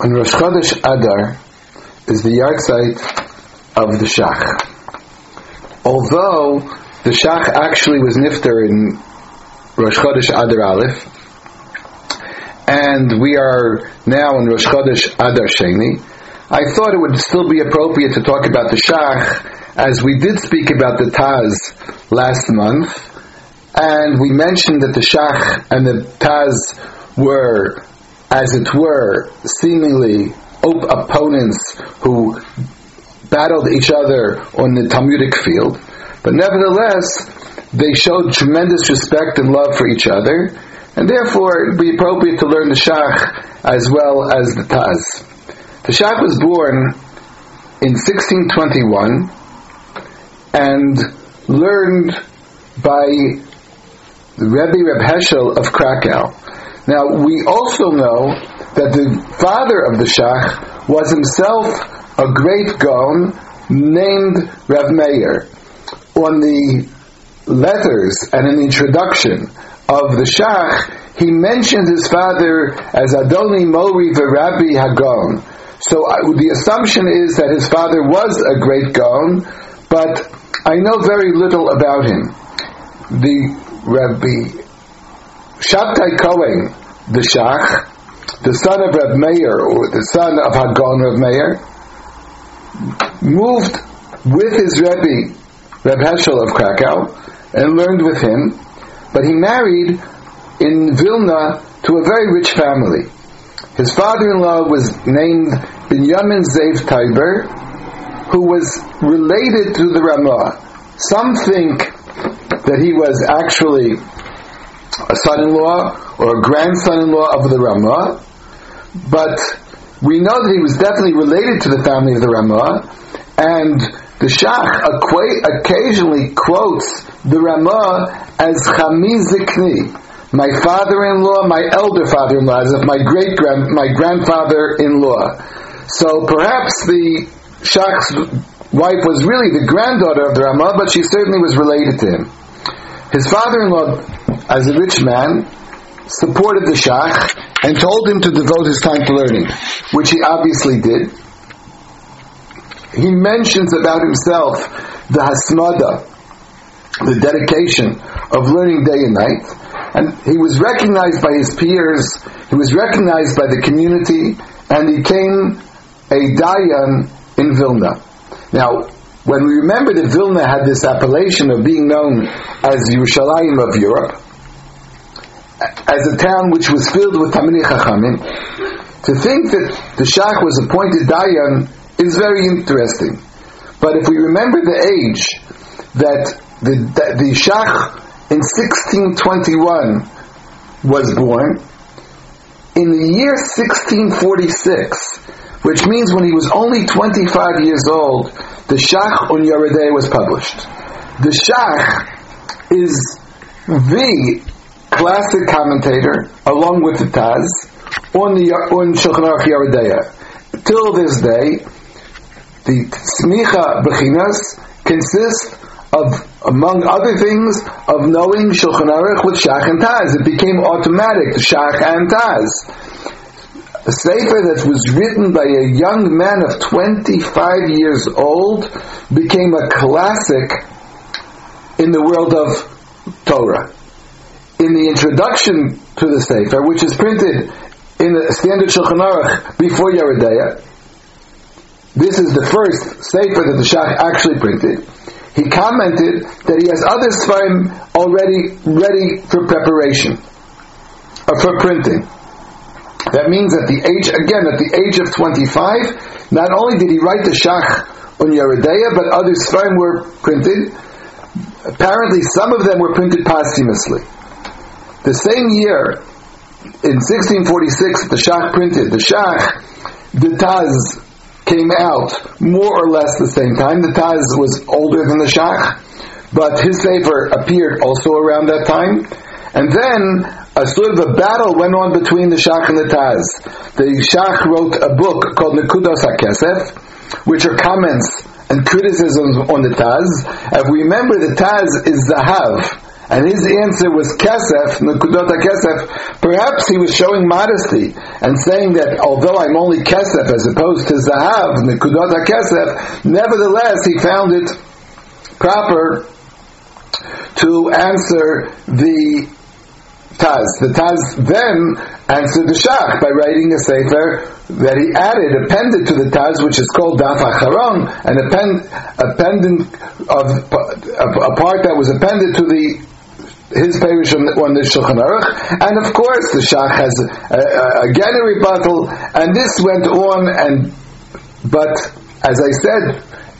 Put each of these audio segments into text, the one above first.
on Rosh Chodesh Adar is the yahrzeit of the Shach. Although the Shach actually was nifter in Rosh Chodesh Adar Aleph, and we are now in Rosh Chodesh Adar Sheni, I thought it would still be appropriate to talk about the Shach, as we did speak about the Taz last month, and we mentioned that the Shach and the Taz were as it were, seemingly op- opponents who battled each other on the Talmudic field, but nevertheless, they showed tremendous respect and love for each other, and therefore it would be appropriate to learn the Shach as well as the Taz. The Shach was born in 1621 and learned by the Rebbe Reb Heschel of Krakow. Now, we also know that the father of the Shach was himself a great Gaon named Rav Meir. On the letters and the introduction of the Shach, he mentioned his father as Adoni Mori Verabi Hagon. So uh, the assumption is that his father was a great Gaon, but I know very little about him. The Rabbi Shabtai Kohen, the Shach, the son of Reb Meir, or the son of Hagon Reb Meir, moved with his Rebbe, Reb Heschel of Krakow, and learned with him, but he married in Vilna to a very rich family. His father-in-law was named Binyamin Zev Tiber, who was related to the Ramah. Some think that he was actually a son-in-law or a grandson-in-law of the Ramah, but we know that he was definitely related to the family of the Ramah, and the Shach occasionally quotes the Ramah as Chamizikni, my father-in-law, my elder father-in-law, as if my great grand, my grandfather-in-law. So perhaps the Shach's wife was really the granddaughter of the Ramah, but she certainly was related to him. His father-in-law, as a rich man, supported the Shach and told him to devote his time to learning, which he obviously did. He mentions about himself the hasmada, the dedication of learning day and night, and he was recognized by his peers, he was recognized by the community, and he became a dayan in Vilna. Now, when we remember that Vilna had this appellation of being known as Yerushalayim of Europe, as a town which was filled with Talmidei Chachamim, to think that the Shach was appointed Dayan is very interesting. But if we remember the age that the, the, the Shach in 1621 was born, in the year 1646, which means when he was only 25 years old, the Shach on Yoreh De'ah was published. The Shach is the classic commentator, along with the Taz, on the on Shulchan Aruch Yoreh De'ah. Till this day, the Smicha Bechinas consists of, among other things, of knowing Shulchan Aruch with Shach and Taz. It became automatic, Shach and Taz. A sefer that was written by a young man of 25 years old became a classic in the world of Torah in the introduction to the Sefer, which is printed in the standard Shulchan Aruch before Yoreh De'ah, this is the first Sefer that the Shach actually printed. He commented that he has other Sfarim already ready for preparation, or for printing. That means at the age, again, at the age of 25, not only did he write the Shach on Yoreh De'ah, but other Sfarim were printed. Apparently, some of them were printed posthumously. The same year, in 1646, the Shach printed. The Shach, the Taz came out more or less the same time. The Taz was older than the Shach, but his Sefer appeared also around that time. And then a sort of a battle went on between the Shach and the Taz. The Shach wrote a book called Nekudos HaKesef, which are comments and criticisms on the Taz. If we remember, the Taz is Zahav, And his answer was kesef, nekudot kesef. Perhaps he was showing modesty and saying that although I'm only kesef as opposed to zahav, nekudot kesef, nevertheless he found it proper to answer the Taz. The Taz then answered the Shach by writing a sefer that he added, appended to the Taz, which is called Daf Acharon, an append, appendant of a part that was appended to the his perush on the, Shulchan Aruch, and of course the Shach has a, again a rebuttal, and this went on, and but as I said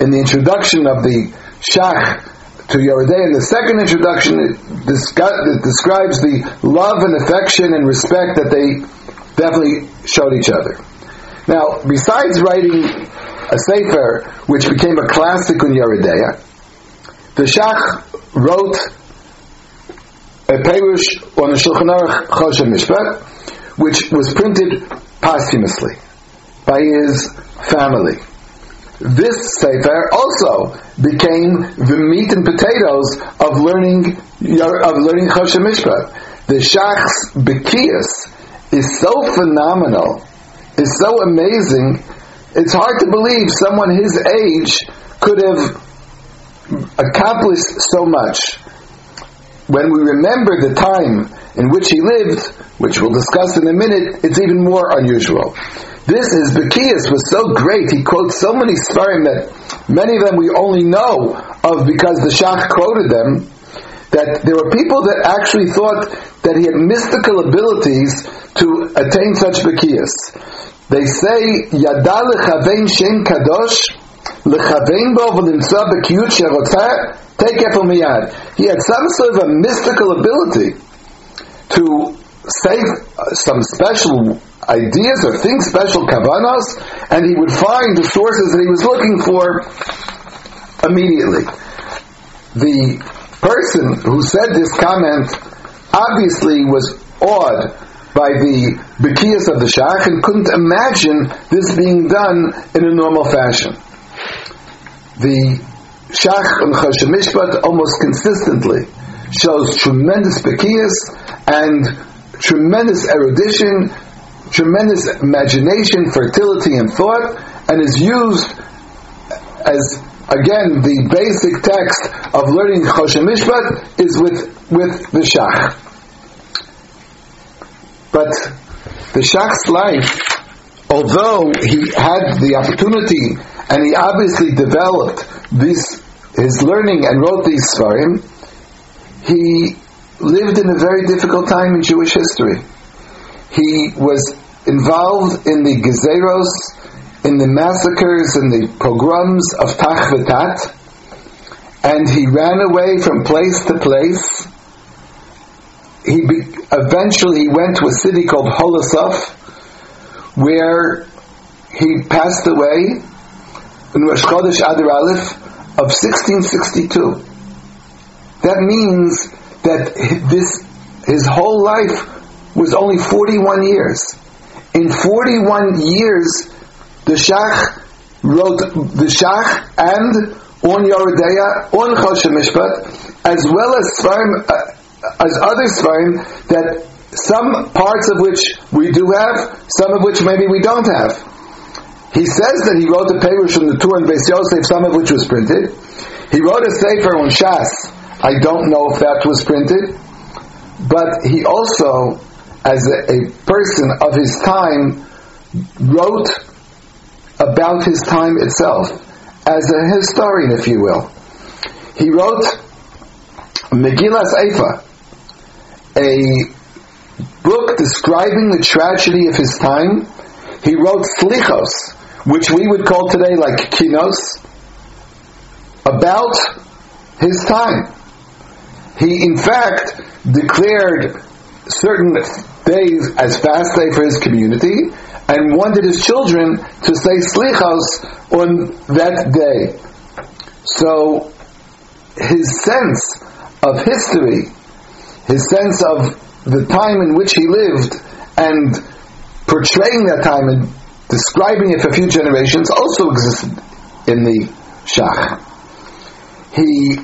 in the introduction of the Shach to Yoreh De'ah in the second introduction, it, it describes the love and affection and respect that they definitely showed each other. Now, besides writing a sefer, which became a classic in Yoreh De'ah, the Shach wrote a Perush on the Shulchan Aruch Choshen Mishpat, which was printed posthumously by his family this sefer also became the meat and potatoes of learning of learning Choshen Mishpat. The Shach's Bekias is so phenomenal, is so amazing. It's hard to believe someone his age could have accomplished so much. When we remember the time in which he lived, which we'll discuss in a minute, it's even more unusual. This is Bekias was so great. He quotes so many sfarim that many of them we only know of because the Shach quoted them. That there were people that actually thought that he had mystical abilities to attain such Bekias. They say Yada lechavein shem kadosh take efel miyad. He had some sort of a mystical ability to say uh, some special ideas or think special kavanos, and he would find the sources that he was looking for immediately. The person who said this comment obviously was awed by the Bekias of the Shach and couldn't imagine this being done in a normal fashion. The Shach and Choshen Mishpat almost consistently shows tremendous Bekias and tremendous erudition, tremendous imagination, fertility, and thought, and is used as again the basic text of learning Choshen is with with the Shach. But the Shach's life, although he had the opportunity and he obviously developed this his learning and wrote these sfarim, he lived in a very difficult time in Jewish history. He was involved in the gezeros, in the massacres and the pogroms of Tach and he ran away from place to place. He be, eventually went to a city called Holosov, where he passed away in Rosh Chodesh Adar Aleph of 1662. That means that this his whole life was only 41 years. In 41 years, the Shach wrote the Shach and on Yoreh De'ah, on Choshen Mishpat, as well as Sfarim, uh, as other Sfarim, that some parts of which we do have, some of which maybe we don't have. He says that he wrote a Perush from the Tur and Beis Yosef, some of which was printed. He wrote a Sefer on Shas, I don't know if that was printed, but he also, as a, a person of his time, wrote about his time itself as a historian, if you will. He wrote Megillas Eifa, a book describing the tragedy of his time. He wrote Slichos, which we would call today like Kinos, about his time. He, in fact, declared certain days as fast day for his community and wanted his children to say slichos on that day. So, his sense of history, his sense of the time in which he lived, and portraying that time and describing it for future generations also existed in the Shach. He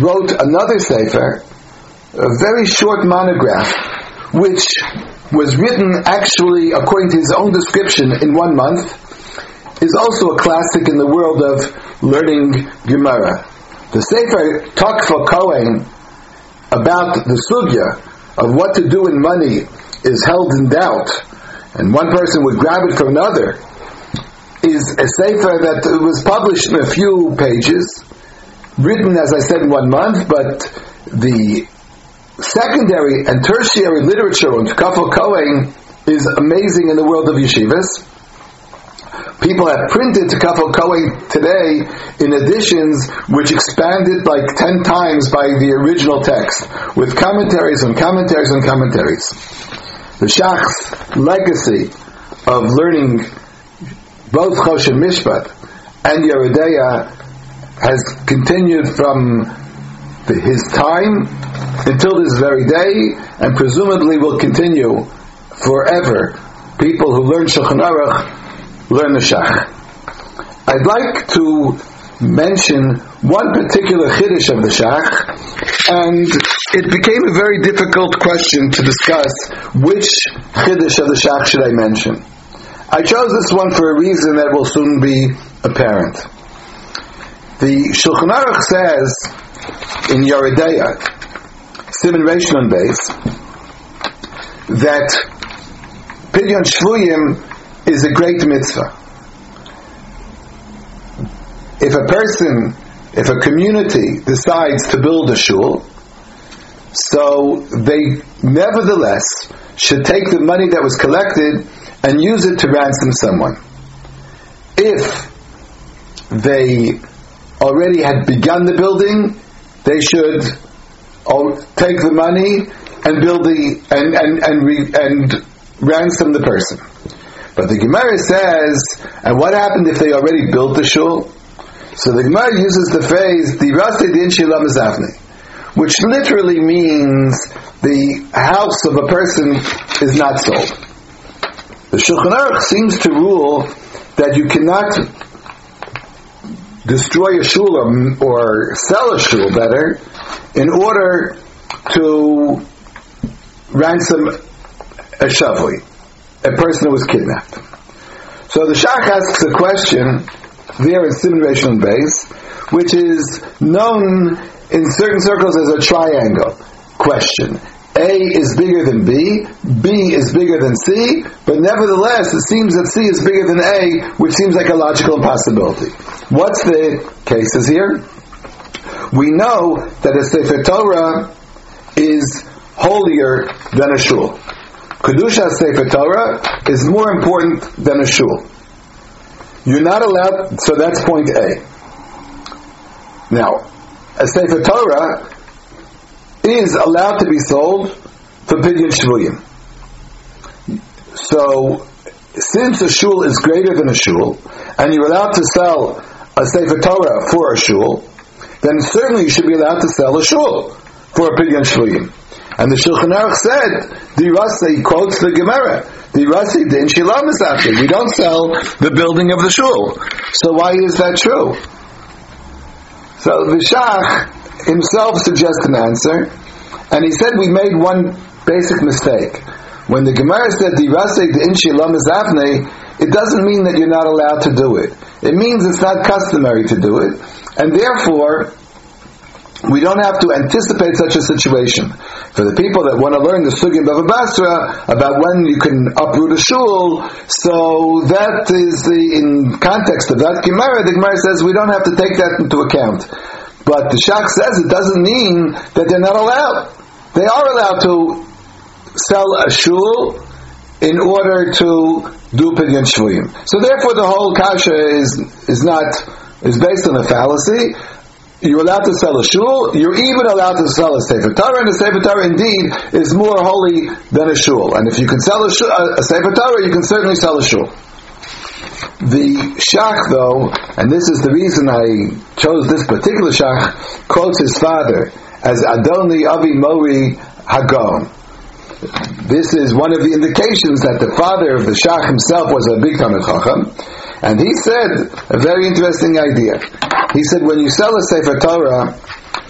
wrote another sefer a very short monograph, which was written actually according to his own description in one month, is also a classic in the world of learning Gemara. The Sefer Takfa Kohen about the sugya of what to do in money is held in doubt, and one person would grab it from another, is a sefer that was published in a few pages, written, as I said, in one month, but the secondary and tertiary literature on Kafel Kohen is amazing in the world of yeshivas. People have printed Kafel Kohen today in editions which expanded like ten times by the original text, with commentaries and commentaries and commentaries. The Shach's legacy of learning both Choshen Mishpat and Yoreh has continued from the, his time until this very day, and presumably will continue forever. People who learn Shulchan Aruch learn the Shach. I'd like to mention one particular chiddush of the Shach, and it became a very difficult question to discuss which chiddush of the Shach should I mention. I chose this one for a reason that will soon be apparent. The Shulchan Aruch says in Yoreh De'ah, Simon Reishon base, that Pidyon Shvuyim is a great mitzvah. If a person, if a community decides to build a shul, so they nevertheless should take the money that was collected and use it to ransom someone. If they already had begun the building, they should take the money and build the and and and, re, and ransom the person. But the Gemara says, and what happened if they already built the shul? So the Gemara uses the phrase "dirase din which literally means the house of a person is not sold. The Shulchan Aruch seems to rule that you cannot destroy a shul or, or sell a shul better in order to ransom a shavli, a person who was kidnapped. So the Shach asks a question there in Rishon base, which is known in certain circles as a triangle question. A is bigger than B, B is bigger than C, but nevertheless it seems that C is bigger than A, which seems like a logical impossibility. What's the cases here? We know that a Sefer Torah is holier than a shul. Kedusha Sefer Torah is more important than a shul. You're not allowed, so that's point A. Now, a Sefer Torah is allowed to be sold for Pidyon Shvuyim. So, since a shul is greater than a shul, and you're allowed to sell a Sefer Torah for a shul, then certainly you should be allowed to sell a shul for a Pidyon Shvuyim. And the Shulchan Aruch said, the Rasa, he quotes the Gemara, the Rasa din shilam We don't sell the building of the shul. So why is that true? So the Shach himself suggests an answer, and he said we made one basic mistake. When the Gemara said the Rasek the Inshi Lamazavne, it doesn't mean that you're not allowed to do it. It means it's not customary to do it, and therefore we don't have to anticipate such a situation. For the people that want to learn the Sugim Bava Basra about when you can uproot a shul, so that is the, in context of that Gemara, the Gemara says we don't have to take that into account. But the Shach says it doesn't mean that they're not allowed. They are allowed to sell a shul in order to do pidyon shvuyim. So therefore, the whole kasha is is not is based on a fallacy. You're allowed to sell a shul. You're even allowed to sell a sefer Torah, and a sefer Torah indeed is more holy than a shul. And if you can sell a, shul, a sefer Torah, you can certainly sell a shul. The Shach, though, and this is the reason I chose this particular Shach, quotes his father as Adoni Avi Mori Hagon. This is one of the indications that the father of the Shach himself was a big Talmud Chacham, and he said a very interesting idea. He said, when you sell a Sefer Torah,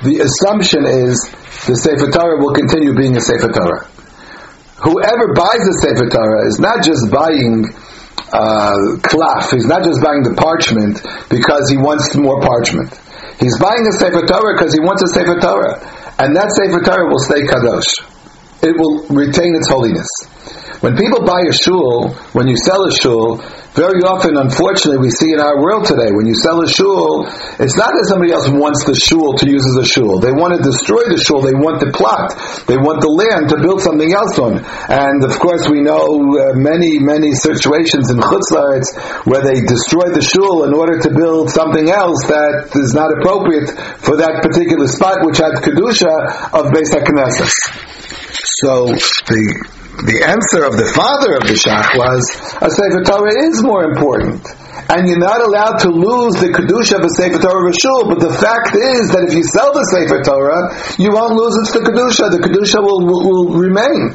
the assumption is the Sefer Torah will continue being a Sefer Torah. Whoever buys a Sefer Torah is not just buying uh, he's not just buying the parchment because he wants more parchment. He's buying a Sefer Torah because he wants a Sefer Torah. And that Sefer Torah will stay kadosh. It will retain its holiness. When people buy a shul, when you sell a shul, very often, unfortunately, we see in our world today, when you sell a shul, it's not that somebody else wants the shul to use as a shul. They want to destroy the shul. They want the plot. They want the land to build something else on. And of course, we know uh, many, many situations in Chutz La'aretz where they destroy the shul in order to build something else that is not appropriate for that particular spot, which had kedusha of Beis Haknesses. So the the answer of the father of the Shach was, a Sefer Torah is more important. And you're not allowed to lose the Kedusha of a Sefer Torah of a Shul, but the fact is that if you sell the Sefer Torah, you won't lose its Kedusha. The Kedusha will, will, will remain.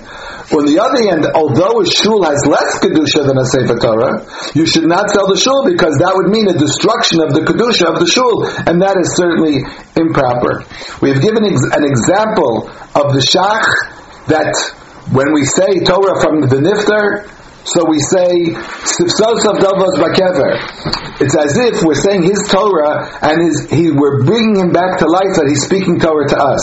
On the other hand, although a shul has less kedusha than a sefer Torah, you should not sell the shul because that would mean a destruction of the kedusha of the shul, and that is certainly improper. We have given an example of the shach that when we say Torah from the Nifter, so we say. It's as if we're saying his Torah and his, he, we're bringing him back to life that he's speaking Torah to us.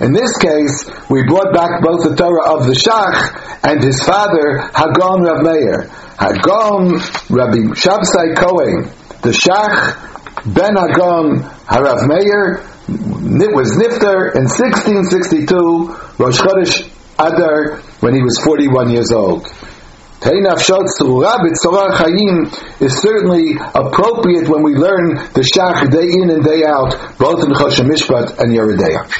In this case, we brought back both the Torah of the Shach and his father, Hagon Rav Meir. Hagon Rabbi Shabsai Kohen, the Shach Ben Hagon Harav Meir, was Nifter in 1662, Rosh Chodesh Adar when he was 41 years old. Is certainly appropriate when we learn the Shach day in and day out, both in Choshen Mishpat and Yoreh De'ah.